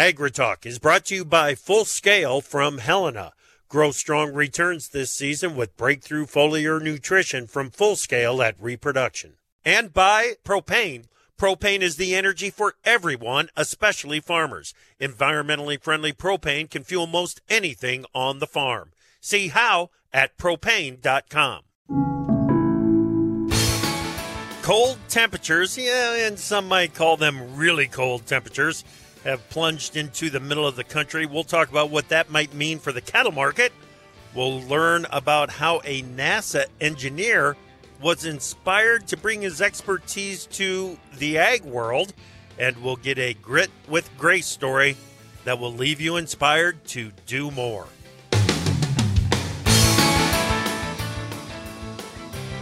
AgriTalk is brought to you by Full Scale from Helena. Grow strong returns this season with breakthrough foliar nutrition from Full Scale at Reproduction. And by Propane. Propane is the energy for everyone, especially farmers. Environmentally friendly propane can fuel most anything on the farm. See how at propane.com. Cold temperatures, yeah, and some might call them really cold temperatures, have plunged into the middle of the country. We'll talk about what that might mean for the cattle market. We'll learn about how a NASA engineer was inspired to bring his expertise to the ag world, and we'll get a grit with grace story that will leave you inspired to do more.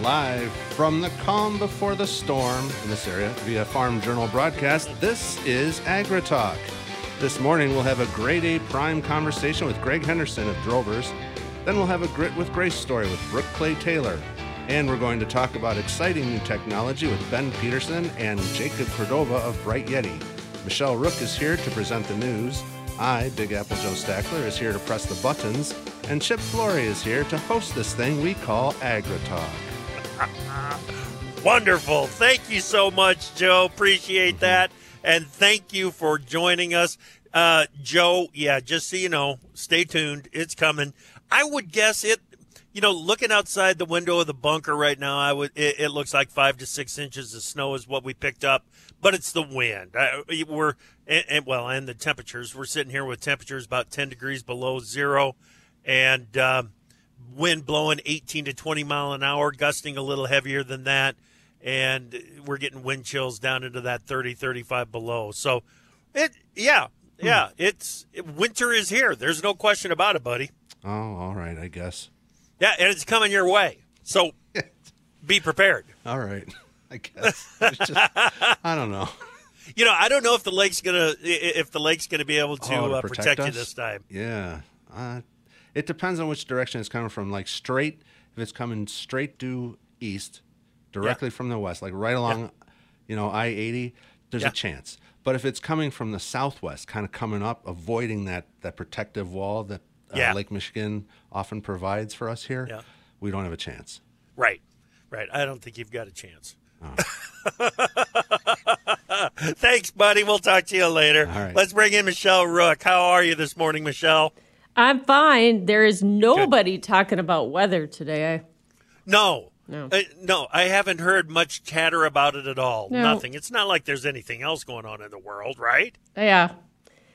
Live from the calm before the storm in this area via Farm Journal broadcast, this is AgriTalk. This morning we'll have a grade A prime conversation with Greg Henderson of Drovers. Then we'll have a grit with grace story with Brooke Clay Taylor. And we're going to talk about exciting new technology with Ben Peterson and Jacob Cordova of Bright Yeti. Michelle Rook is here to present the news. I, Big Apple Joe Stackler, is here to press the buttons. And Chip Flory is here to host this thing we call AgriTalk. Wonderful. Thank you so much, Joe. Appreciate that. And thank you for joining us. Uh, Joe, yeah, just so you know, stay tuned. It's coming. I would guess it, you know, looking outside the window of the bunker right now, I would, it, it looks like five to six inches of snow is what we picked up, but it's the wind. Uh, we're, and, and, well, and the temperatures. We're sitting here with temperatures about 10 degrees below zero. And, um, wind blowing 18 to 20 mile an hour, gusting a little heavier than that. And we're getting wind chills down into that 30, 35 below. So it, yeah, yeah, it's winter is here. There's no question about it, buddy. Oh, all right, I guess. Yeah, and it's coming your way. So be prepared. All right, I guess. It's just, I don't know. You know, I don't know if the lake's gonna if the lake's gonna be able to, Oh, to uh, protect protect, you this time. Yeah. Uh, it depends on which direction it's coming from. Like straight, if it's coming straight due east, directly from the west, like right along, you know, I 80, there's Yeah. a chance. But if it's coming from the southwest, kind of coming up, avoiding that, that protective wall that uh, Yeah. Lake Michigan often provides for us here, Yeah. we don't have a chance. Right, right. I don't think you've got a chance. Oh. Thanks, buddy. We'll talk to you later. Right. Let's bring in Michelle Rook. How are you this morning, Michelle? I'm fine. There is nobody talking about weather today. No. No. Uh, no, I haven't heard much chatter about it at all. No. Nothing. It's not like there's anything else going on in the world, right? Yeah,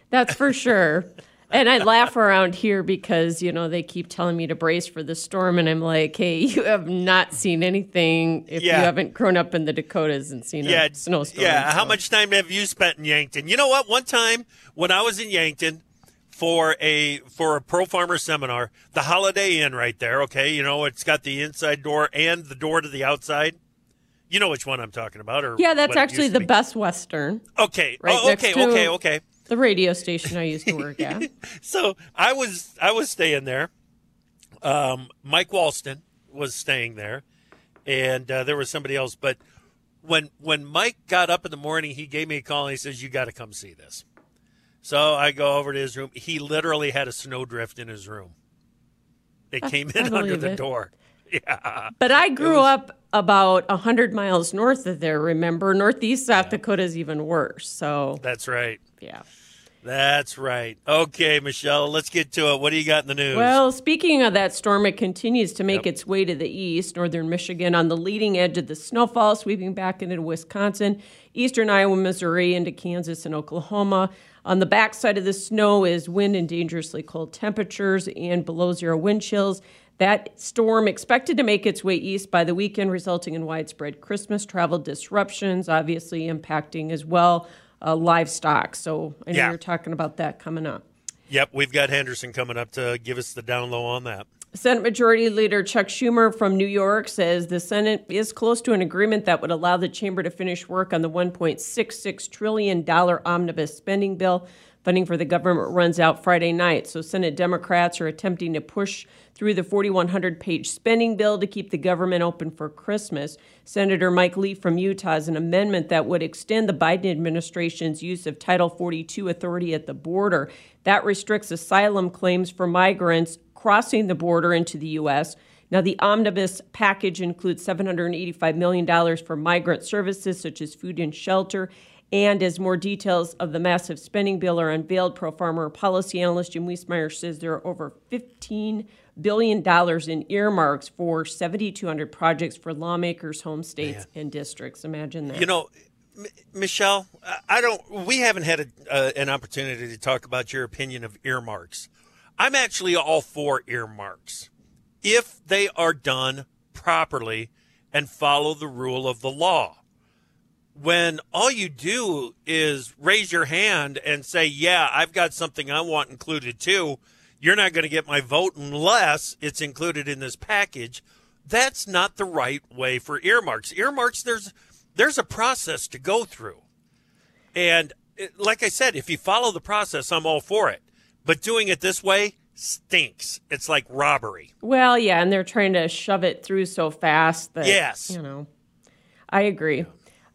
that's for sure. And I laugh around here because, you know, they keep telling me to brace for the storm. And I'm like, hey, you have not seen anything if Yeah. you haven't grown up in the Dakotas and seen Yeah, a snowstorm. Yeah. How much time have you spent in Yankton? You know what? One time when I was in Yankton for a for a pro farmer seminar, the Holiday Inn right there. Okay, you know it's got the inside door and the door to the outside. You know which one I'm talking about, or Yeah, that's actually the be. Best Western, Okay. right oh, okay. Okay. Okay. the radio station I used to work at. So I was I was staying there. Um, Mike Walsten was staying there, and uh, there was somebody else. But when when Mike got up in the morning, he gave me a call and he says, "You got to come see this." So I go over to his room. He literally had a snowdrift in his room. It came I in under the it. door. Yeah. But I grew up about 100 miles north of there, remember? Northeast South Dakota is even worse. So, That's right. yeah. That's right. Okay, Michelle, let's get to it. What do you got in the news? Well, speaking of that storm, it continues to make its way to the east, northern Michigan, on the leading edge of the snowfall, sweeping back into Wisconsin, eastern Iowa, Missouri, into Kansas and Oklahoma. On the backside of the snow is wind and dangerously cold temperatures and below zero wind chills. That storm expected to make its way east by the weekend, resulting in widespread Christmas travel disruptions, obviously impacting as well uh, livestock. So I know Yeah. you're talking about that coming up. yep, we've got Henderson coming up to give us the down low on that. Senate Majority Leader Chuck Schumer from New York says the Senate is close to an agreement that would allow the chamber to finish work on the $1.66 trillion omnibus spending bill. Funding for the government runs out Friday night, so Senate Democrats are attempting to push through the 4,100 page spending bill to keep the government open for Christmas. Senator Mike Lee from Utah has an amendment that would extend the Biden administration's use of Title 42 authority at the border. That restricts asylum claims for migrants crossing the border into the U.S. Now, the omnibus package includes $785 million for migrant services such as food and shelter and as more details of the massive spending bill are unveiled, Pro Farmer policy analyst Jim Wiesemeyer says there are over $15 billion in earmarks for 7,200 projects for lawmakers, home states, Man. and districts. Imagine that. You know, M- Michelle, I don't. We haven't had a, uh, an opportunity to talk about your opinion of earmarks. I'm actually all for earmarks if they are done properly and follow the rule of the law when all you do is raise your hand and say, Yeah, I've got something I want included too, you're not going to get my vote unless it's included in this package. That's not the right way for earmarks. Earmarks, there's there's a process to go through. And like I said, if you follow the process, I'm all for it. But doing it this way stinks. It's like robbery. Well, yeah, and they're trying to shove it through so fast that, yes. you know, I agree.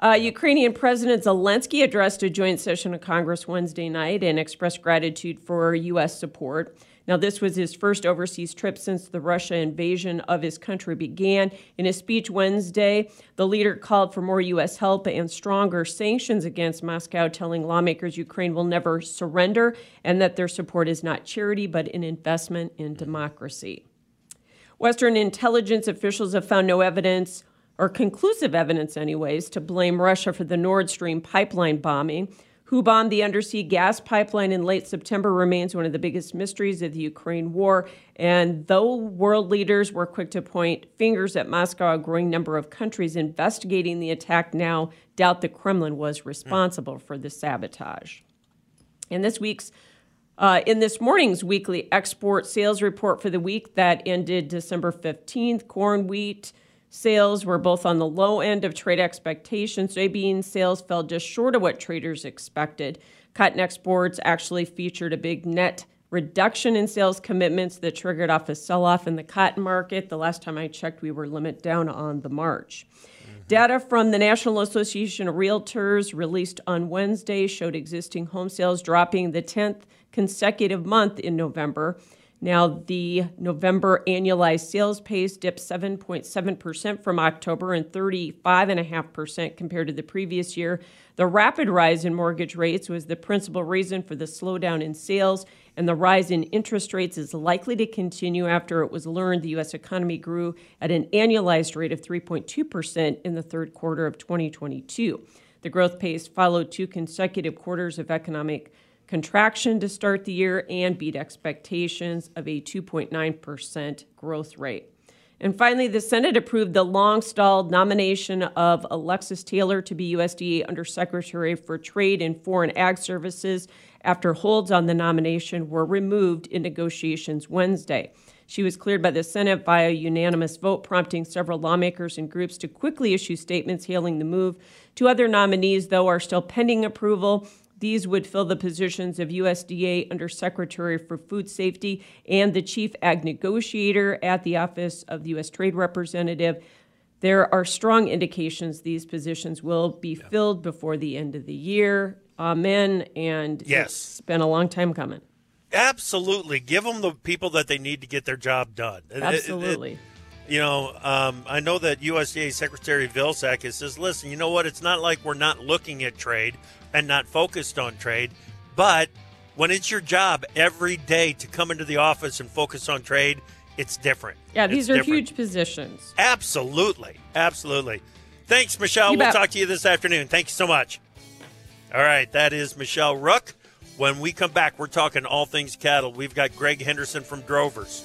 Uh, Ukrainian President Zelensky addressed a joint session of Congress Wednesday night and expressed gratitude for U.S. support. Now, this was his first overseas trip since the Russia invasion of his country began. In his speech Wednesday, the leader called for more U.S. help and stronger sanctions against Moscow, telling lawmakers Ukraine will never surrender and that their support is not charity but an investment in democracy. Western intelligence officials have found no evidence or conclusive evidence, anyways, to blame Russia for the Nord Stream pipeline bombing. Who bombed the undersea gas pipeline in late September remains one of the biggest mysteries of the Ukraine war. And though world leaders were quick to point fingers at Moscow, a growing number of countries investigating the attack now doubt the Kremlin was responsible for the sabotage. In this week's uh, in this morning's weekly export sales report for the week that ended December 15th, corn, wheat, Sales were both on the low end of trade expectations. Soybean sales fell just short of what traders expected. Cotton exports actually featured a big net reduction in sales commitments that triggered off a sell off in the cotton market. The last time I checked, we were limit down on the March. Mm-hmm. Data from the National Association of Realtors released on Wednesday showed existing home sales dropping the 10th consecutive month in November. Now, the November annualized sales pace dipped 7.7% from October and 35.5% compared to the previous year. The rapid rise in mortgage rates was the principal reason for the slowdown in sales, and the rise in interest rates is likely to continue after it was learned the U.S. economy grew at an annualized rate of 3.2% in the third quarter of 2022. The growth pace followed two consecutive quarters of economic contraction to start the year and beat expectations of a 2.9% growth rate. And finally, the Senate approved the long stalled nomination of Alexis Taylor to be USDA Undersecretary for Trade and Foreign Ag Services after holds on the nomination were removed in negotiations Wednesday. She was cleared by the Senate via unanimous vote, prompting several lawmakers and groups to quickly issue statements hailing the move. Two other nominees, though, are still pending approval these would fill the positions of USDA Undersecretary for Food Safety and the Chief Ag Negotiator at the Office of the U.S. Trade Representative. There are strong indications these positions will be yeah. filled before the end of the year. Amen. And yes. it's been a long time coming. Absolutely. Give them the people that they need to get their job done. Absolutely. It, it, you know, um, I know that USDA Secretary Vilsack says, listen, you know what? It's not like we're not looking at trade and not focused on trade, but when it's your job every day to come into the office and focus on trade, it's different. Yeah, these it's are different. huge positions. Absolutely. Absolutely. Thanks, Michelle. You we'll bet. talk to you this afternoon. Thank you so much. All right, that is Michelle Rook. When we come back, we're talking all things cattle. We've got Greg Henderson from Drovers.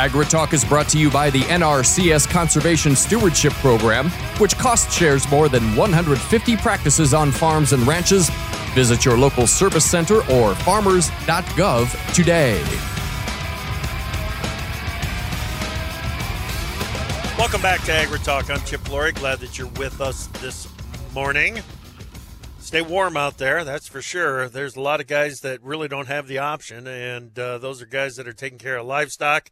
AgriTalk is brought to you by the NRCS Conservation Stewardship Program, which cost shares more than 150 practices on farms and ranches. Visit your local service center or farmers.gov today. Welcome back to AgriTalk. I'm Chip Flory. Glad that you're with us this morning. Stay warm out there, that's for sure. There's a lot of guys that really don't have the option, and uh, those are guys that are taking care of livestock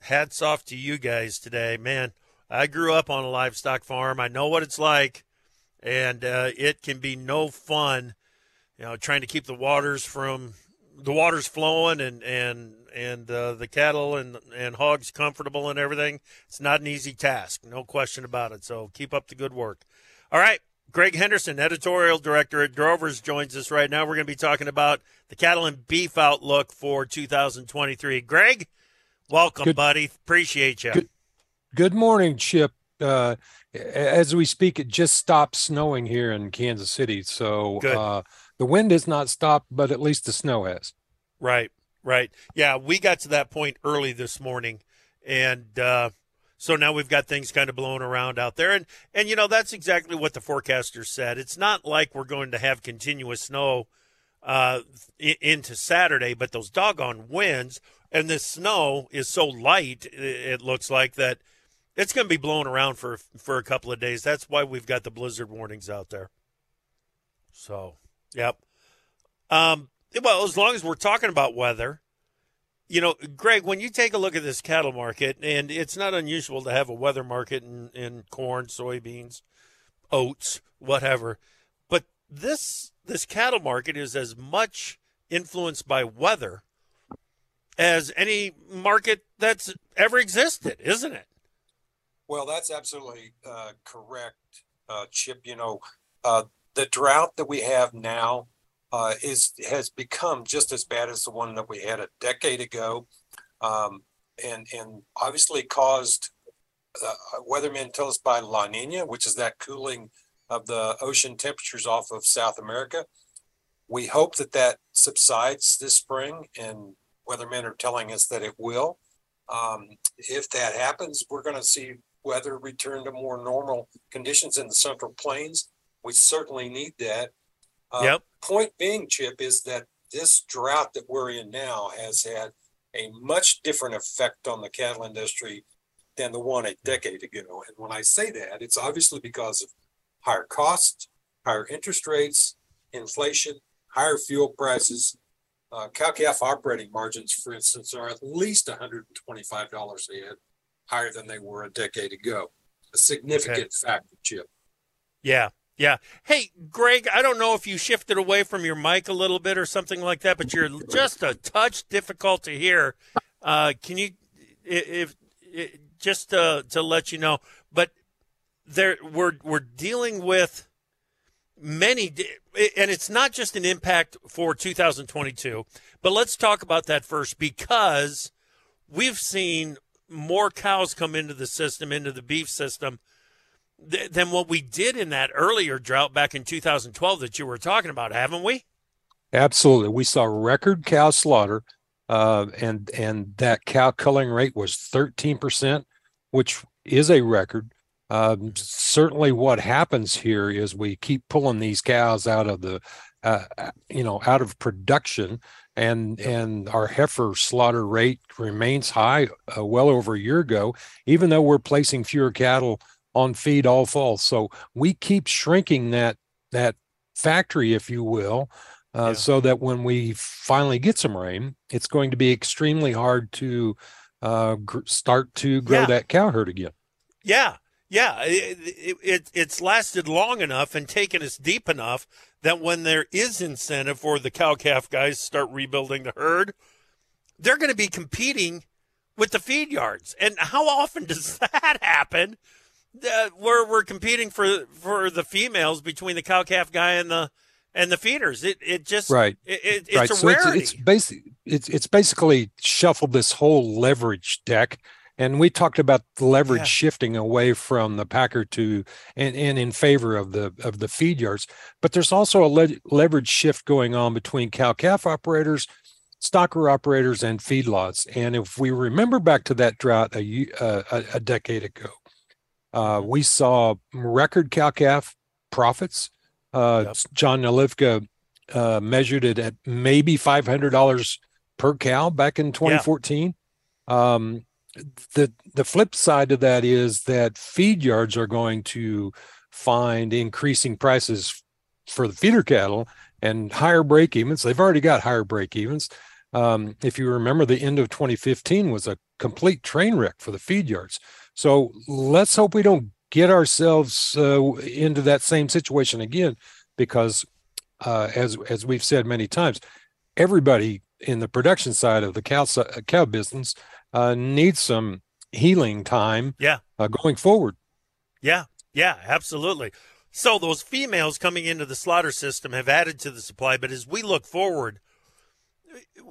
hats off to you guys today. Man, I grew up on a livestock farm. I know what it's like, and uh, it can be no fun, you know, trying to keep the waters from the waters flowing and and and uh, the cattle and and hogs comfortable and everything. It's not an easy task, no question about it. So keep up the good work. All right. Greg Henderson, editorial director at Drovers, joins us right now. We're going to be talking about the cattle and beef outlook for 2023. Greg, Welcome, good, buddy. Appreciate you. Good, good morning, Chip. Uh, as we speak, it just stopped snowing here in Kansas City. So uh, the wind has not stopped, but at least the snow has. Right, right. Yeah, we got to that point early this morning. And uh, so now we've got things kind of blowing around out there. And, and, you know, that's exactly what the forecaster said. It's not like we're going to have continuous snow uh, into Saturday, but those doggone winds – and this snow is so light it looks like that it's going to be blowing around for for a couple of days. That's why we've got the blizzard warnings out there. So yep. Um well as long as we're talking about weather you know greg when you take a look at this cattle market and it's not unusual to have a weather market in, in corn soybeans oats whatever but this this cattle market is as much influenced by weather as any market that's ever existed, isn't it? Well, that's absolutely uh, correct, uh, Chip. You know, uh, the drought that we have now uh, is has become just as bad as the one that we had a decade ago, um, and and obviously caused. Uh, weathermen tell us by La Nina, which is that cooling of the ocean temperatures off of South America. We hope that that subsides this spring and weathermen are telling us that it will. Um, if that happens, we're going to see weather return to more normal conditions in the central plains. We certainly need that. Uh, yep. Point being, Chip, is that this drought that we're in now has had a much different effect on the cattle industry than the one a decade ago. And when I say that, it's obviously because of higher costs, higher interest rates, inflation, higher fuel prices, uh, cow calf operating margins, for instance, are at least $125 a head higher than they were a decade ago. A significant okay. factor, Chip. Yeah, yeah. Hey, Greg, I don't know if you shifted away from your mic a little bit or something like that, but you're just a touch difficult to hear. Uh, can you, if, if just to, to let you know, but there we're we're dealing with many, and it's not just an impact for 2022, but let's talk about that first because we've seen more cows come into the system, into the beef system, th- than what we did in that earlier drought back in 2012 that you were talking about, haven't we? Absolutely. We saw record cow slaughter, uh, and and that cow culling rate was 13%, which is a record. Um, certainly, what happens here is we keep pulling these cows out of the, uh, uh, you know, out of production, and and our heifer slaughter rate remains high, uh, well over a year ago. Even though we're placing fewer cattle on feed all fall. So we keep shrinking that that factory, if you will, uh, Yeah. so that when we finally get some rain, it's going to be extremely hard to uh, gr- start to grow Yeah. that cow herd again. Yeah, yeah. It, it, it it's lasted long enough and taken us deep enough that when there is incentive for the cow calf guys to start rebuilding the herd, they're going to be competing with the feed yards. And how often does that happen? Uh, where we're competing for for the females between the cow calf guy and the and the feeders. It it just Right. It, it, it's right. a so rarity. it's it's basic. It's it's basically shuffled this whole leverage deck, and we talked about the leverage Yeah. shifting away from the packer to and and in favor of the of the feed yards. But there's also a le- leverage shift going on between cow calf operators, stocker operators, and feedlots. And if we remember back to that drought a a, a decade ago, uh, Mm-hmm. we saw record cow calf profits. Uh, Yep. John Nalivka uh, measured it at maybe five hundred dollars per cow back in 2014. Um, the the flip side to that is that feed yards are going to find increasing prices for the feeder cattle and higher break evens. They've already got higher break evens. Um, if you remember, the end of 2015 was a complete train wreck for the feed yards. So let's hope we don't get ourselves uh, into that same situation again, because uh, as as we've said many times, everybody in the production side of the cow cow business uh, needs some healing time. Yeah. uh, going forward. Yeah, yeah, absolutely. So those females coming into the slaughter system have added to the supply, but as we look forward,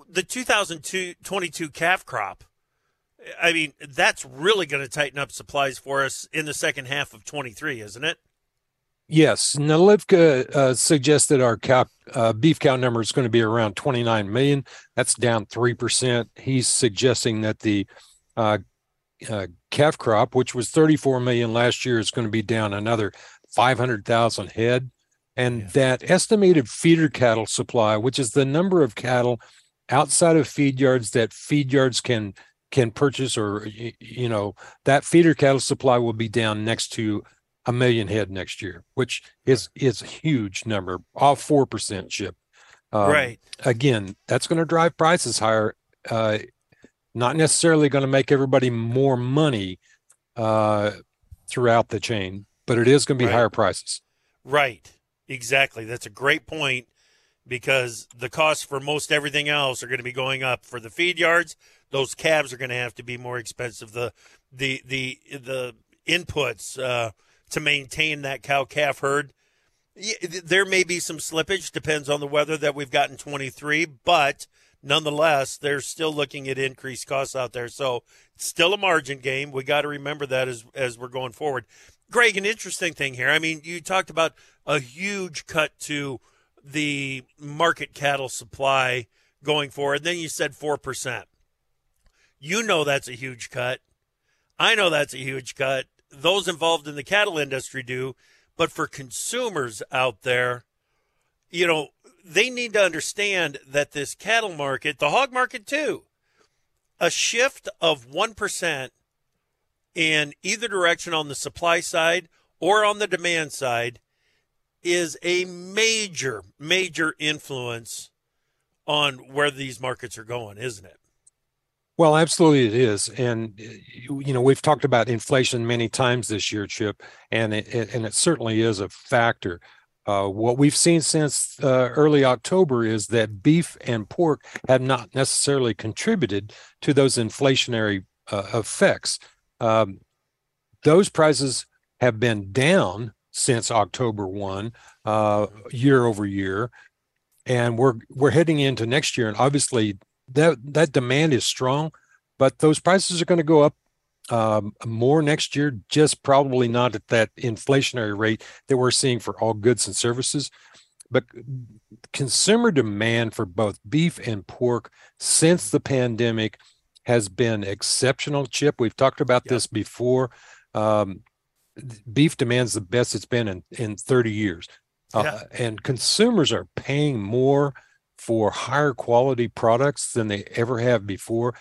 the 2022 calf crop, I mean, that's really going to tighten up supplies for us in the second half of 23, isn't it? Yes, Nalivka uh, suggested our cow, uh, beef cow number is going to be around 29 million. That's down 3%. He's suggesting that the uh, uh, calf crop, which was 34 million last year, is going to be down another 500,000 head. And Yeah. that estimated feeder cattle supply, which is the number of cattle outside of feed yards that feed yards can can purchase or you know that feeder cattle supply will be down next to a million head next year, which is is a huge number, off four percent chip. Um, right. Again, that's going to drive prices higher. Uh, not necessarily going to make everybody more money uh, throughout the chain, but it is going to be Right. higher prices. Right. Exactly. That's a great point because the costs for most everything else are going to be going up for the feed yards. Those calves are going to have to be more expensive. The the the the inputs uh, to maintain that cow calf herd. There may be some slippage, depends on the weather that we've got in 23, but nonetheless, they're still looking at increased costs out there. So it's still a margin game. We got to remember that as as we're going forward. Greg, an interesting thing here. I mean, you talked about a huge cut to the market cattle supply going forward. Then you said 4%. You know that's a huge cut. I know that's a huge cut. Those involved in the cattle industry do. But for consumers out there, you know, they need to understand that this cattle market, the hog market too, a shift of 1% in either direction on the supply side or on the demand side is a major, major influence on where these markets are going, isn't it? Well, absolutely, it is, and you know we've talked about inflation many times this year, Chip, and it, it- and it certainly is a factor. Uh, what we've seen since uh, early October is that beef and pork have not necessarily contributed to those inflationary uh, effects. Um, those prices have been down since October one, uh, year over year, and we're we're heading into next year, and obviously that that demand is strong, but those prices are going to go up um, more next year. Just probably not at that inflationary rate that we're seeing for all goods and services. But consumer demand for both beef and pork since the pandemic has been exceptional. Chip, we've talked about Yep. this before. Um, beef demand's the best it's been in in 30 years, Yeah. uh, and consumers are paying more for higher quality products than they ever have before.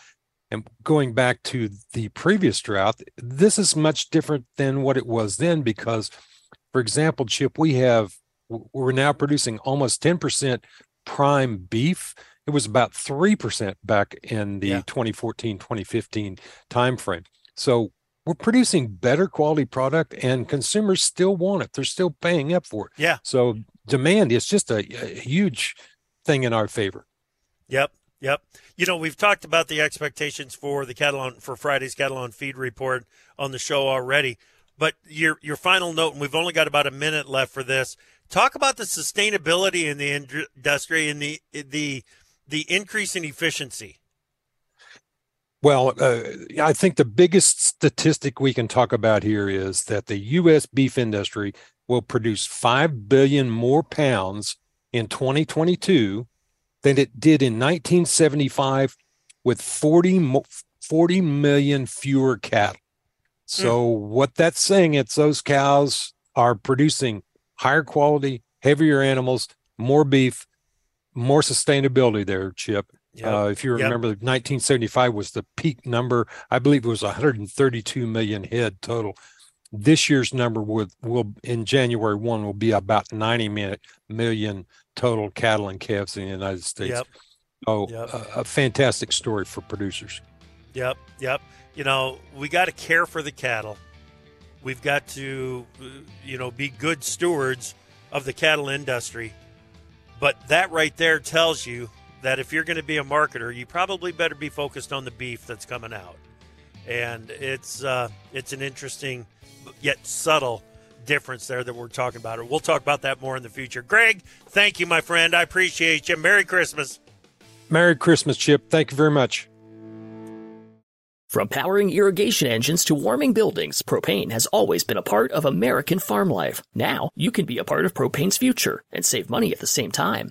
And going back to the previous drought, this is much different than what it was then because, for example, Chip, we have we're now producing almost 10% prime beef. It was about 3% back in the yeah. 2014 2015 timeframe. So we're producing better quality product and consumers still want it. They're still paying up for it. Yeah. So demand is just a, a huge thing in our favor. Yep. Yep. You know, we've talked about the expectations for the cattle on, for Friday's cattle on feed report on the show already. But your your final note, and we've only got about a minute left for this. Talk about the sustainability in the industry and the the the increase in efficiency. Well, uh, I think the biggest statistic we can talk about here is that the U.S. beef industry will produce 5 billion more pounds in 2022 than it did in 1975 with 40, 40 million fewer cattle. So mm. what that's saying it's those cows are producing higher quality, heavier animals, more beef, more sustainability there, Chip. Yep. Uh, if you remember, yep. 1975 was the peak number. I believe it was 132 million head total. This year's number will, will in January 1 will be about 90 million total cattle and calves in the United States. Yep. Oh, yep. A, a fantastic story for producers. Yep, yep. You know, we got to care for the cattle. We've got to, uh, you know, be good stewards of the cattle industry. But that right there tells you that if you're going to be a marketer, you probably better be focused on the beef that's coming out. And it's uh, it's an interesting yet subtle difference there that we're talking about. Or we'll talk about that more in the future. Greg, thank you, my friend. I appreciate you. Merry Christmas. Merry Christmas, Chip. Thank you very much. From powering irrigation engines to warming buildings, propane has always been a part of American farm life. Now, you can be a part of propane's future and save money at the same time.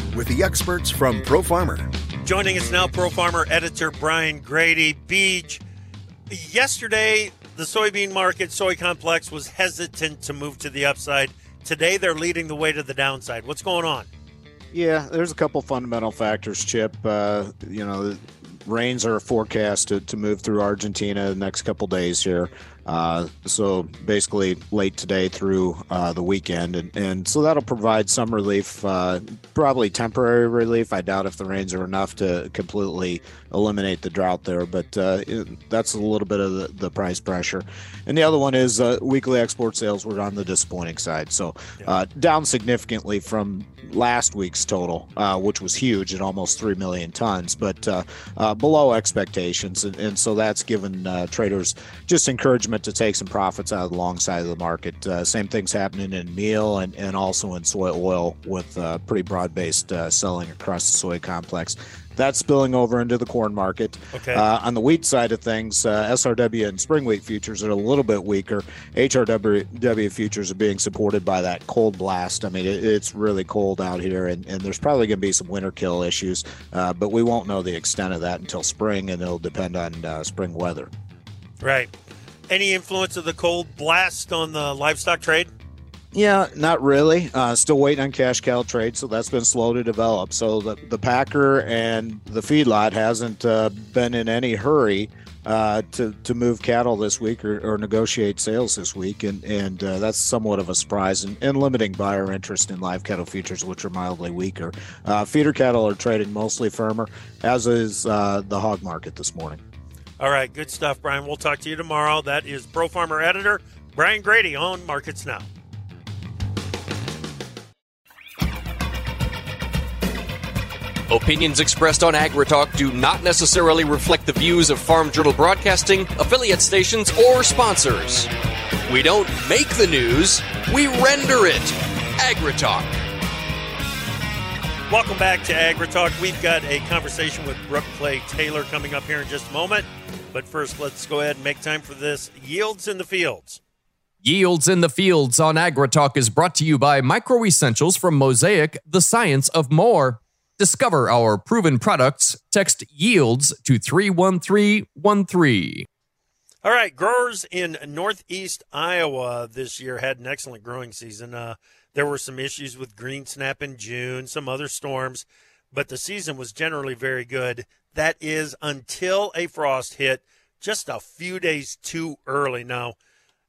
with the experts from Pro Farmer. Joining us now, Pro Farmer editor Brian Grete. Beach. Yesterday, the soybean market, soy complex, was hesitant to move to the upside. Today, they're leading the way to the downside. What's going on? Yeah, there's a couple fundamental factors, Chip. Uh, you know, rains are forecasted to move through Argentina the next couple days here. Uh, so basically, late today through uh, the weekend, and, and so that'll provide some relief, uh, probably temporary relief. I doubt if the rains are enough to completely eliminate the drought there, but uh, it, that's a little bit of the, the, price pressure. And the other one is uh, weekly export sales were on the disappointing side, so uh, down significantly from last week's total, which was huge at almost three million tons, but below expectations, and, and, so that's given traders just encouragement to take some profits out of the long side of the market. Uh, same thing's happening in meal and, and also in soy oil with uh, pretty broad based uh, selling across the soy complex. That's spilling over into the corn market. Okay. Uh, on the wheat side of things, uh, SRW and spring wheat futures are a little bit weaker. HRW futures are being supported by that cold blast. I mean, it, it's really cold out here, and, and there's probably going to be some winter kill issues, uh, but we won't know the extent of that until spring, and it'll depend on uh, spring weather. Right. Any influence of the cold blast on the livestock trade? Yeah, not really. Uh, still waiting on cash cow trade, so that's been slow to develop. So the, the packer and the feedlot hasn't uh, been in any hurry uh, to to move cattle this week or, or negotiate sales this week, and and uh, that's somewhat of a surprise and, and, limiting buyer interest in live cattle futures, which are mildly weaker. Uh, feeder cattle are trading mostly firmer, as is uh, the hog market this morning. All right, good stuff, Brian. We'll talk to you tomorrow. That is Pro Farmer editor Brian Grete on Markets Now. Opinions expressed on AgriTalk do not necessarily reflect the views of Farm Journal Broadcasting, affiliate stations, or sponsors. We don't make the news, we render it. AgriTalk. Welcome back to AgriTalk. We've got a conversation with Brooke Clay Taylor coming up here in just a moment. But first, let's go ahead and make time for this Yields in the Fields. Yields in the Fields on AgriTalk is brought to you by Micro Essentials from Mosaic, the science of more. Discover our proven products. Text yields to 31313. All right, growers in northeast Iowa this year had an excellent growing season. Uh, there were some issues with green snap in June, some other storms, but the season was generally very good. That is until a frost hit just a few days too early. Now,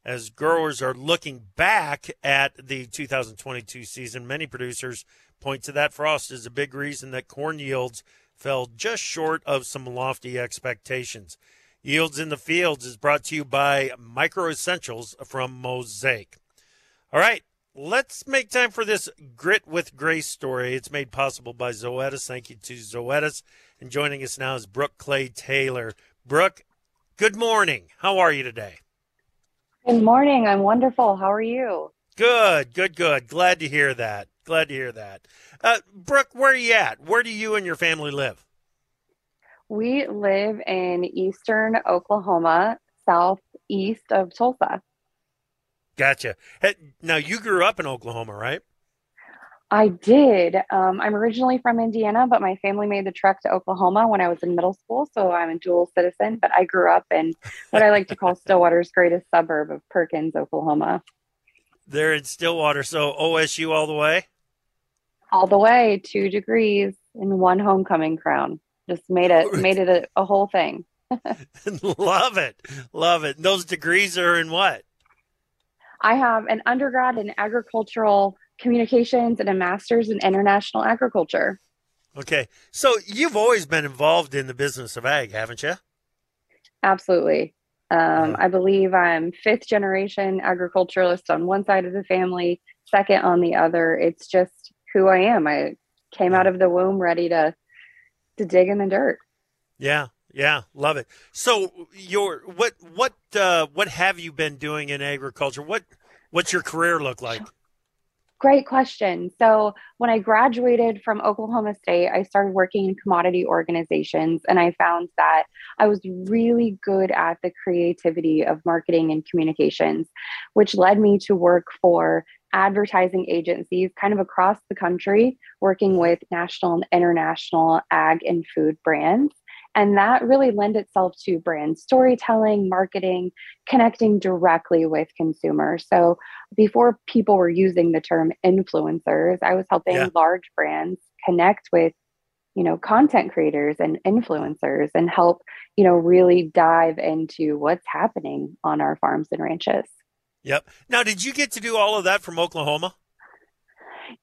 as growers are looking back at the 2022 season, many producers point to that frost as a big reason that corn yields fell just short of some lofty expectations. Yields in the Fields is brought to you by Micro Essentials from Mosaic. All right, let's make time for this Grit with Grace story. It's made possible by Zoetis. Thank you to Zoetis. And joining us now is Brooke Clay Taylor. Brooke, good morning. How are you today? Good morning. I'm wonderful. How are you? Good, good, good. Glad to hear that. Glad to hear that. Uh, Brooke, where are you at? Where do you and your family live? We live in eastern Oklahoma, southeast of Tulsa. Gotcha. Now, you grew up in Oklahoma, right? I did. Um, I'm originally from Indiana, but my family made the trek to Oklahoma when I was in middle school. So I'm a dual citizen, but I grew up in what I like to call Stillwater's greatest suburb of Perkins, Oklahoma. They're in Stillwater. So OSU all the way? all the way two degrees in one homecoming crown. Just made it made it a, a whole thing. love it, love it. Those degrees are in what? I have an undergrad in agricultural communications and a master's in international agriculture. Okay, so you've always been involved in the business of ag, haven't you? Absolutely. Um, I believe I'm fifth generation agriculturalist on one side of the family, second on the other. It's just who I am. I came out of the womb ready to to dig in the dirt. Yeah, yeah, love it. So your what what uh, what have you been doing in agriculture? What what's your career look like? Great question. So, when I graduated from Oklahoma State, I started working in commodity organizations, and I found that I was really good at the creativity of marketing and communications, which led me to work for advertising agencies kind of across the country, working with national and international ag and food brands. And that really lend itself to brand storytelling, marketing, connecting directly with consumers. So before people were using the term influencers, I was helping yeah. large brands connect with you know content creators and influencers and help you know really dive into what's happening on our farms and ranches Yep. Now, did you get to do all of that from Oklahoma?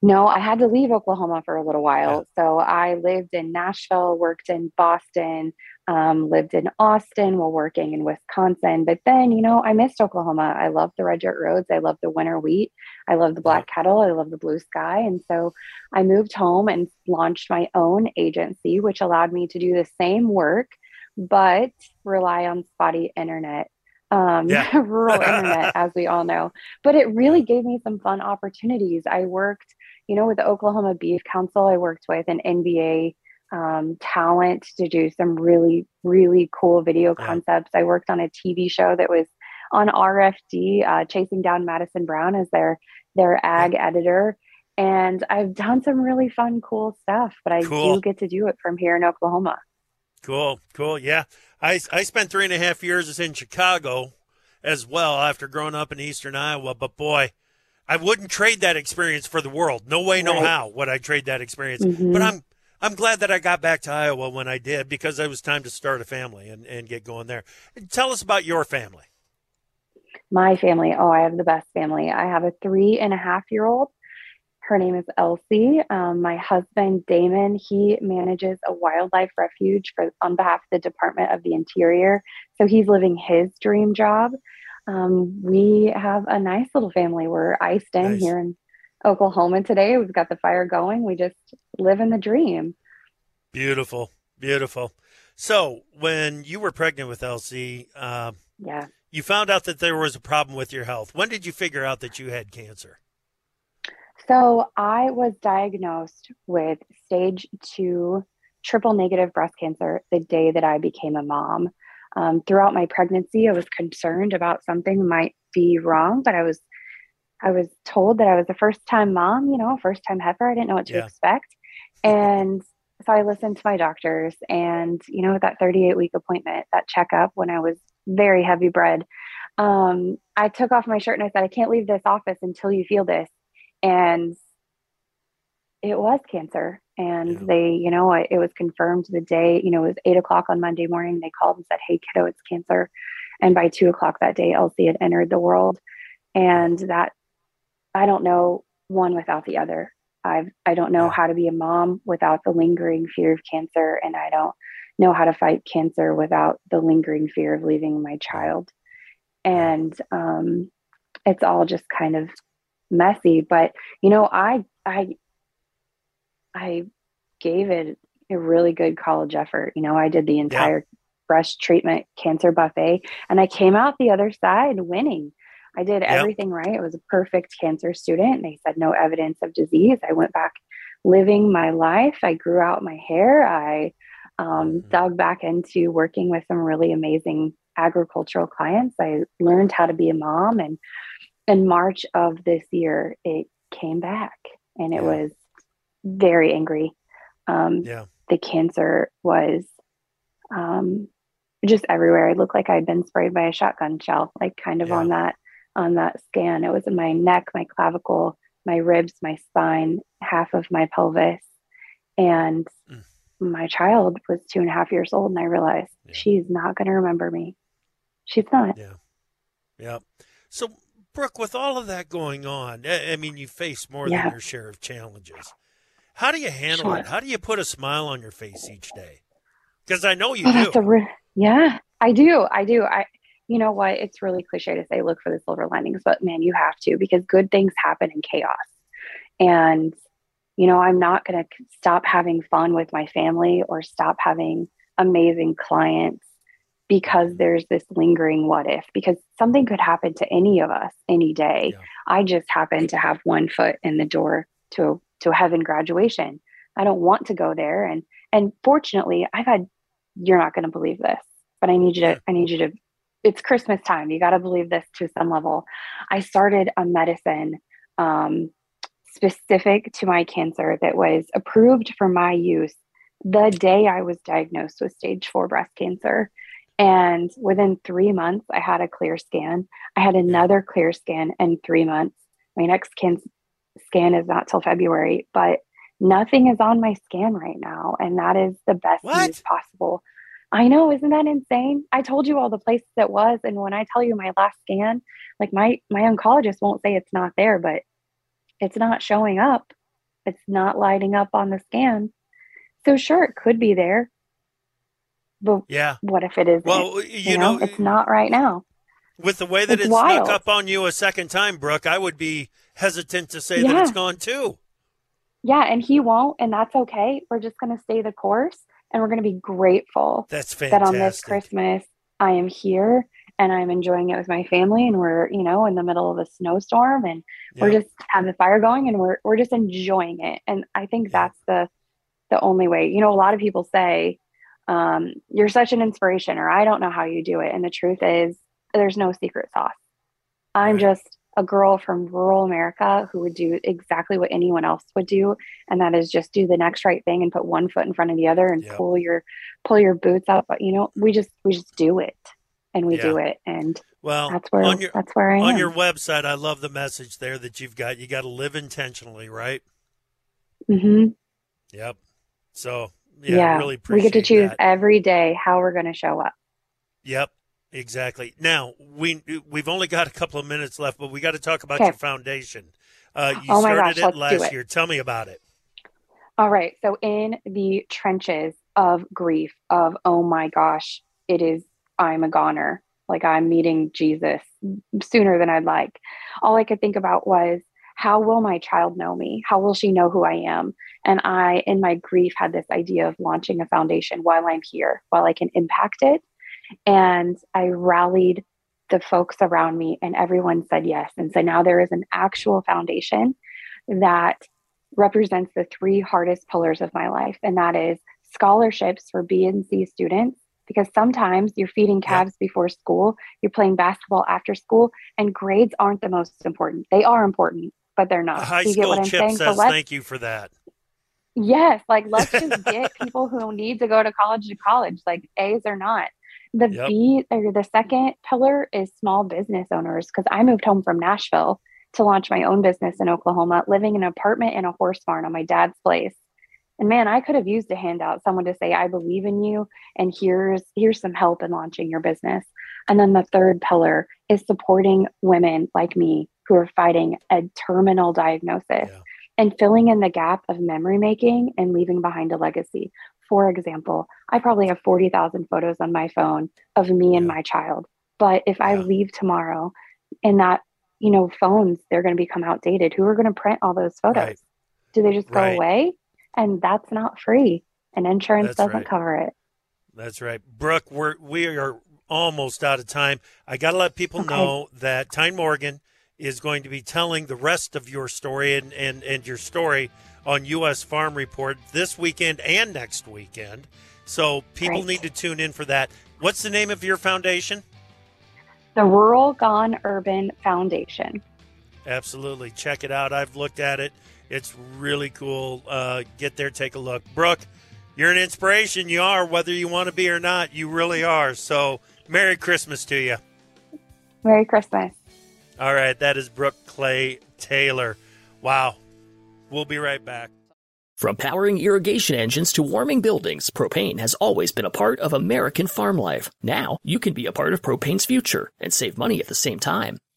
No, I had to leave Oklahoma for a little while. Yeah. So I lived in Nashville, worked in Boston, um, lived in Austin while working in Wisconsin. But then, you know, I missed Oklahoma. I love the red dirt roads. I love the winter wheat. I love the black kettle. I love the blue sky. And so I moved home and launched my own agency, which allowed me to do the same work, but rely on spotty internet um, yeah. rural internet, as we all know. But it really gave me some fun opportunities. I worked, you know, with the Oklahoma Beef Council. I worked with an NBA um, talent to do some really, really cool video yeah. concepts. I worked on a TV show that was on RFD, uh, chasing down Madison Brown as their their ag yeah. editor. And I've done some really fun, cool stuff, but I cool. do get to do it from here in Oklahoma. Cool, cool. Yeah. I, I spent three and a half years in Chicago as well after growing up in eastern Iowa. But boy, I wouldn't trade that experience for the world. No way, no right. how would I trade that experience. Mm-hmm. But I'm I'm glad that I got back to Iowa when I did because it was time to start a family and, and get going there. Tell us about your family. My family. Oh, I have the best family. I have a three and a half year old her name is Elsie. Um, my husband, Damon, he manages a wildlife refuge for, on behalf of the Department of the Interior. So he's living his dream job. Um, we have a nice little family. We're iced in nice. here in Oklahoma today. We've got the fire going. We just live in the dream. Beautiful, beautiful. So, when you were pregnant with Elsie, uh, yeah, you found out that there was a problem with your health. When did you figure out that you had cancer? So, I was diagnosed with stage two triple negative breast cancer the day that I became a mom. Um, throughout my pregnancy, I was concerned about something might be wrong, but I was I was told that I was a first time mom, you know, first time heifer. I didn't know what to yeah. expect. And so I listened to my doctors and, you know, that 38 week appointment, that checkup when I was very heavy bred, um, I took off my shirt and I said, I can't leave this office until you feel this. And it was cancer. And yeah. they, you know, it was confirmed the day, you know, it was eight o'clock on Monday morning. They called and said, Hey, kiddo, it's cancer. And by two o'clock that day, Elsie had entered the world. And that, I don't know one without the other. I've, I don't know how to be a mom without the lingering fear of cancer. And I don't know how to fight cancer without the lingering fear of leaving my child. And um, it's all just kind of messy. But, you know, I, I, I gave it a really good college effort. You know, I did the entire yeah. breast treatment cancer buffet and I came out the other side winning. I did yep. everything right. I was a perfect cancer student. They said no evidence of disease. I went back living my life. I grew out my hair. I um, mm-hmm. dug back into working with some really amazing agricultural clients. I learned how to be a mom. And in March of this year, it came back and it yeah. was very angry. Um, yeah. The cancer was um, just everywhere. It looked like I'd been sprayed by a shotgun shell, like kind of yeah. on that on that scan. It was in my neck, my clavicle, my ribs, my spine, half of my pelvis, and mm. my child was two and a half years old, and I realized yeah. she's not going to remember me. She's not. Yeah. Yeah. So, Brooke, with all of that going on, eh, I mean, you face more yeah. than your share of challenges. How do you handle sure. it? How do you put a smile on your face each day? Because I know you oh, do. Re- yeah, I do. I do. I, you know what? It's really cliche to say look for the silver linings, but man, you have to because good things happen in chaos. And, you know, I'm not going to stop having fun with my family or stop having amazing clients because there's this lingering what if, because something could happen to any of us any day. Yeah. I just happen to have one foot in the door to to heaven graduation. I don't want to go there. And and fortunately, I've had you're not going to believe this, but I need you to I need you to it's Christmas time. You got to believe this to some level. I started a medicine um, specific to my cancer that was approved for my use the day I was diagnosed with stage four breast cancer. And within three months, I had a clear scan. I had another clear scan in three months. My next can- scan is not till February, but nothing is on my scan right now. And that is the best what? news possible. I know, isn't that insane? I told you all the places it was. And when I tell you my last scan, like my my oncologist won't say it's not there, but it's not showing up. It's not lighting up on the scan. So sure, it could be there. But yeah, what if it isn't? Well, you, you know, know, it's not right now. With the way that it's, it's snuck up on you a second time, Brooke, I would be hesitant to say yeah. that it's gone too. Yeah, and he won't, and that's okay. We're just going to stay the course, and we're going to be grateful. That's fantastic. That on this Christmas, I am here and I'm enjoying it with my family, and we're you know in the middle of a snowstorm, and yep. we're just have the fire going, and we're we're just enjoying it. And I think that's the the only way. You know, a lot of people say, um, "You're such an inspiration," or "I don't know how you do it," and the truth is, there's no secret sauce. I'm right. just a girl from rural America who would do exactly what anyone else would do, and that is just do the next right thing and put one foot in front of the other and pull your pull your boots up. But you know, we just we just do it, and we yeah. do it, and well, that's where your, that's where I on am. your website. I love the message there that you've got. You got to live intentionally, right? Mm-hmm. Yep. So yeah, yeah really we get to choose that. every day how we're going to show up. Yep. Exactly. Now we we've only got a couple of minutes left, but we got to talk about okay. your foundation. Uh, you oh started gosh, it last it. year. Tell me about it. All right. So in the trenches of grief, of oh my gosh, it is I'm a goner. Like I'm meeting Jesus sooner than I'd like. All I could think about was how will my child know me? How will she know who I am? And I, in my grief, had this idea of launching a foundation while I'm here, while I can impact it. And I rallied the folks around me, and everyone said yes. And so now there is an actual foundation that represents the three hardest pillars of my life, and that is scholarships for B and C students. Because sometimes you're feeding calves yeah. before school, you're playing basketball after school, and grades aren't the most important. They are important, but they're not. High you school chip saying? says so thank you for that. Yes, like let's just get people who need to go to college to college, like A's or not. The yep. B or the second pillar is small business owners because I moved home from Nashville to launch my own business in Oklahoma, living in an apartment in a horse barn on my dad's place. And man, I could have used a handout, someone to say, I believe in you, and here's here's some help in launching your business. And then the third pillar is supporting women like me who are fighting a terminal diagnosis yeah. and filling in the gap of memory making and leaving behind a legacy. For example, I probably have 40,000 photos on my phone of me and my child. But if yeah. I leave tomorrow and that, you know, phones, they're going to become outdated. Who are going to print all those photos? Right. Do they just go right. away? And that's not free. And insurance that's doesn't right. cover it. That's right. Brooke, we're, we are almost out of time. I got to let people okay. know that Tyne Morgan is going to be telling the rest of your story and, and, and your story on U.S. Farm Report this weekend and next weekend. So people need to tune in for that. What's the name of your foundation? The Rural Gone Urban Foundation. Absolutely. Check it out. I've looked at it. It's really cool. Uh, get there, take a look. Brooke, you're an inspiration. You are, whether you want to be or not. You really are. So, Merry Christmas to you. Merry Christmas. All right. That is Brooke Clay Taylor. Wow. We'll be right back. From powering irrigation engines to warming buildings, propane has always been a part of American farm life. Now, you can be a part of propane's future and save money at the same time.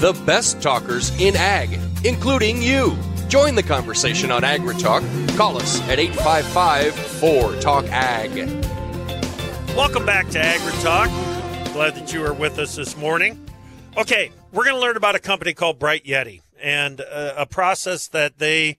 The best talkers in ag, including you. Join the conversation on AgriTalk. Call us at 855 4 Talk Ag. Welcome back to AgriTalk. Glad that you are with us this morning. Okay, we're going to learn about a company called Bright Yeti and uh, a process that they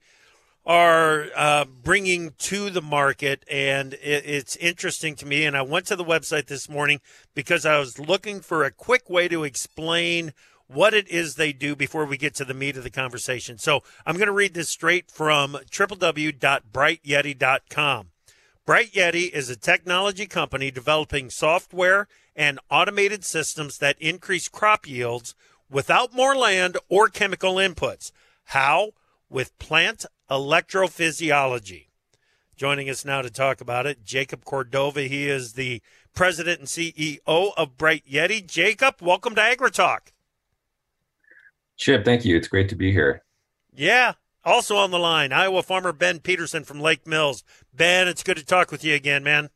are uh, bringing to the market. And it, it's interesting to me. And I went to the website this morning because I was looking for a quick way to explain what it is they do before we get to the meat of the conversation. So I'm going to read this straight from www.brightyeti.com. Bright Yeti is a technology company developing software and automated systems that increase crop yields without more land or chemical inputs. How? With plant electrophysiology. Joining us now to talk about it, Jacob Cordova. He is the president and CEO of Bright Yeti. Jacob, welcome to AgriTalk. Chip, thank you. It's great to be here. Yeah. Also on the line, Iowa farmer Ben Peterson from Lake Mills. Ben, it's good to talk with you again, man.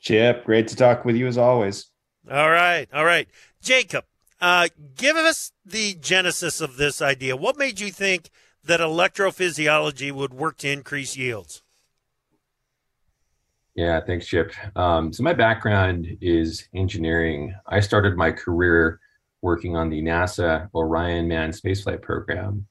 Chip, great to talk with you as always. All right. All right. Jacob, uh, give us the genesis of this idea. What made you think that electrophysiology would work to increase yields? Yeah, thanks, Chip. Um, so, my background is engineering. I started my career working on the NASA Orion manned spaceflight program.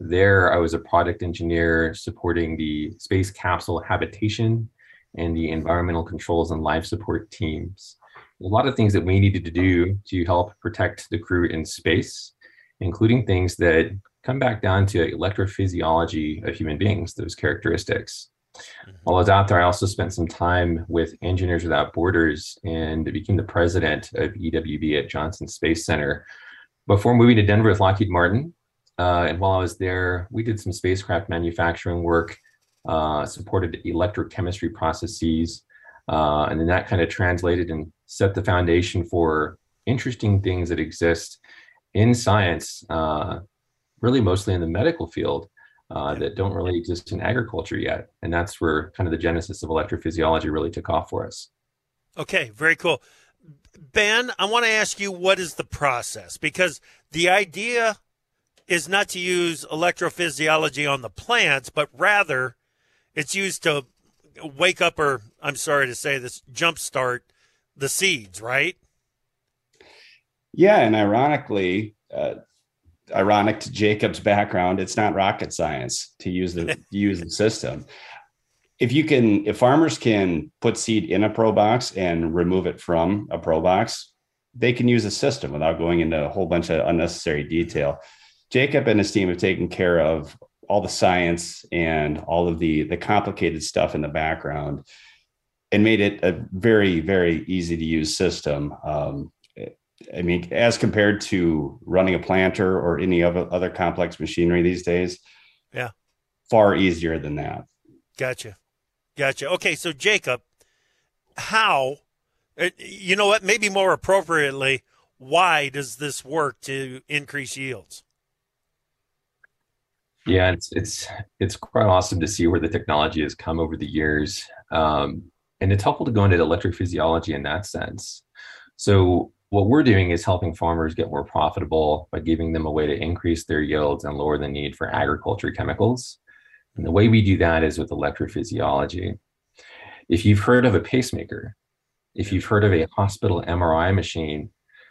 There, I was a product engineer supporting the space capsule habitation and the environmental controls and life support teams. A lot of things that we needed to do to help protect the crew in space, including things that come back down to electrophysiology of human beings, those characteristics. While I was out there, I also spent some time with Engineers Without Borders and became the president of EWB at Johnson Space Center before moving to Denver with Lockheed Martin. Uh, and while I was there, we did some spacecraft manufacturing work, uh, supported electrochemistry processes, uh, and then that kind of translated and set the foundation for interesting things that exist in science, uh, really mostly in the medical field, uh, that don't really exist in agriculture yet. And that's where kind of the genesis of electrophysiology really took off for us. Okay, very cool. Ben, I want to ask you what is the process? Because the idea is not to use electrophysiology on the plants, but rather it's used to wake up or I'm sorry to say this, jumpstart the seeds, right? Yeah, and ironically, uh, ironic to Jacob's background, it's not rocket science to use the use the system. If you can, if farmers can put seed in a pro box and remove it from a pro box, they can use a system without going into a whole bunch of unnecessary detail. Jacob and his team have taken care of all the science and all of the the complicated stuff in the background and made it a very very easy to use system um, i mean as compared to running a planter or any other other complex machinery these days yeah. far easier than that. Gotcha. Gotcha. Okay so jacob how uh, you know what maybe more appropriately why does this work to increase yields? Yeah, it's it's it's quite awesome to see where the technology has come over the years, um, and it's helpful to go into electrophysiology in that sense. So what we're doing is helping farmers get more profitable by giving them a way to increase their yields and lower the need for agriculture chemicals. And the way we do that is with electrophysiology. If you've heard of a pacemaker, if you've heard of a hospital MRI machine,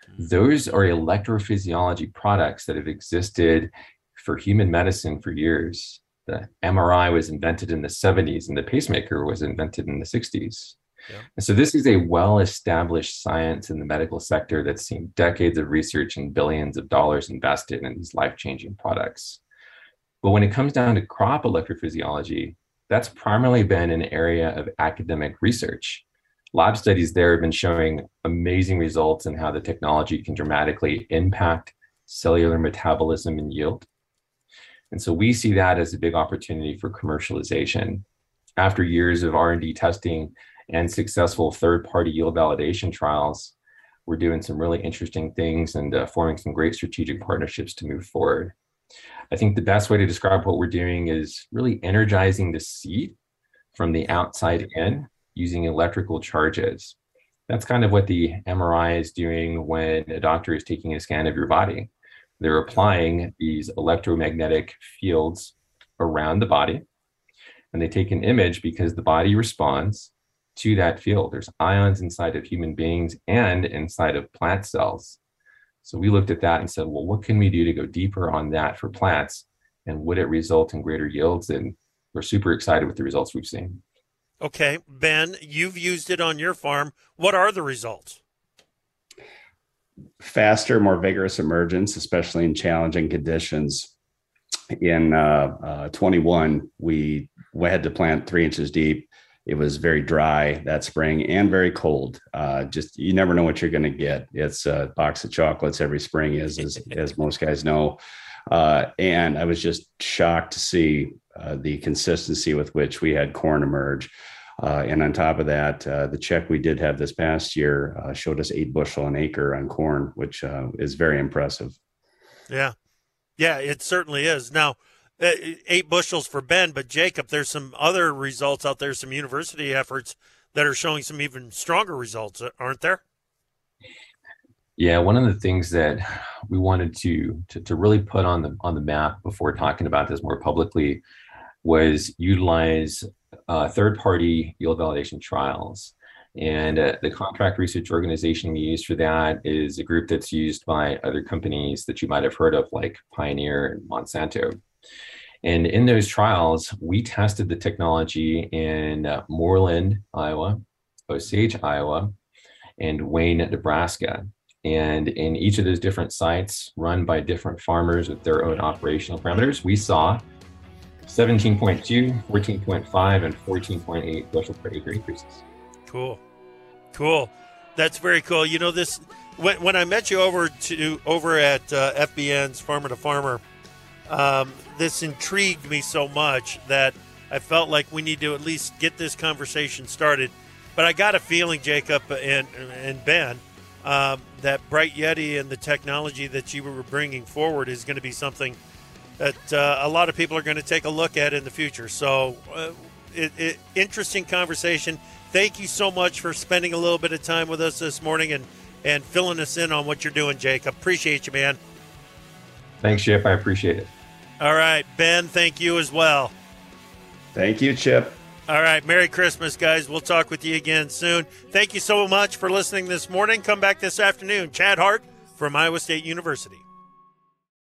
mm. those are electrophysiology products that have existed for human medicine for years. The MRI was invented in the 70s and the pacemaker was invented in the 60s. Yeah. And so this is a well-established science in the medical sector that's seen decades of research and billions of dollars invested in these life-changing products. But when it comes down to crop electrophysiology, that's primarily been an area of academic research. Lab studies there have been showing amazing results in how the technology can dramatically impact cellular metabolism and yield. And so we see that as a big opportunity for commercialization. After years of R&D testing and successful third-party yield validation trials, we're doing some really interesting things and uh, forming some great strategic partnerships to move forward. I think the best way to describe what we're doing is really energizing the seed from the outside in using electrical charges. That's kind of what the MRI is doing when a doctor is taking a scan of your body. They're applying these electromagnetic fields around the body, and they take an image because the body responds to that field. There's ions inside of human beings and inside of plant cells. So we looked at that and said, well, what can we do to go deeper on that for plants? And would it result in greater yields? And we're super excited with the results we've seen. Okay, Ben, you've used it on your farm. What are the results? faster, more vigorous emergence, especially in challenging conditions. In uh, uh, 21, we, we had to plant three inches deep. It was very dry that spring and very cold. Uh, just you never know what you're going to get. It's a box of chocolates every spring, is as, as most guys know. Uh, and I was just shocked to see uh, the consistency with which we had corn emerge. Uh, and on top of that, uh, the check we did have this past year uh, showed us eight bushel an acre on corn, which uh, is very impressive. Yeah, yeah, it certainly is. Now, uh, eight bushels for Ben, but Jacob, there's some other results out there, some university efforts that are showing some even stronger results, aren't there? Yeah, one of the things that we wanted to, to to really put on the on the map before talking about this more publicly was utilize uh, third-party yield validation trials. And uh, the contract research organization we use for that is a group that's used by other companies that you might have heard of, like Pioneer and Monsanto. And in those trials, we tested the technology in uh, Moorland, Iowa, Osage, Iowa, and Wayne, Nebraska. And in each of those different sites run by different farmers with their own operational parameters, we saw 17.2, 14.5, and 14.8 bushel per acre increases. Cool, cool. That's very cool. You know this when, when I met you over to over at uh, FBN's Farmer to Farmer. Um, this intrigued me so much that I felt like we need to at least get this conversation started. But I got a feeling, Jacob and and Ben, um, that Bright Yeti and the technology that you were bringing forward is going to be something that uh, a lot of people are going to take a look at in the future. So, uh, it, it, interesting conversation. Thank you so much for spending a little bit of time with us this morning and and filling us in on what you're doing, Jacob. Appreciate you, man. Thanks, Chip. I appreciate it. All right, Ben. Thank you as well. Thank you, Chip. All right. Merry Christmas, guys. We'll talk with you again soon. Thank you so much for listening this morning. Come back this afternoon. Chad Hart from Iowa State University.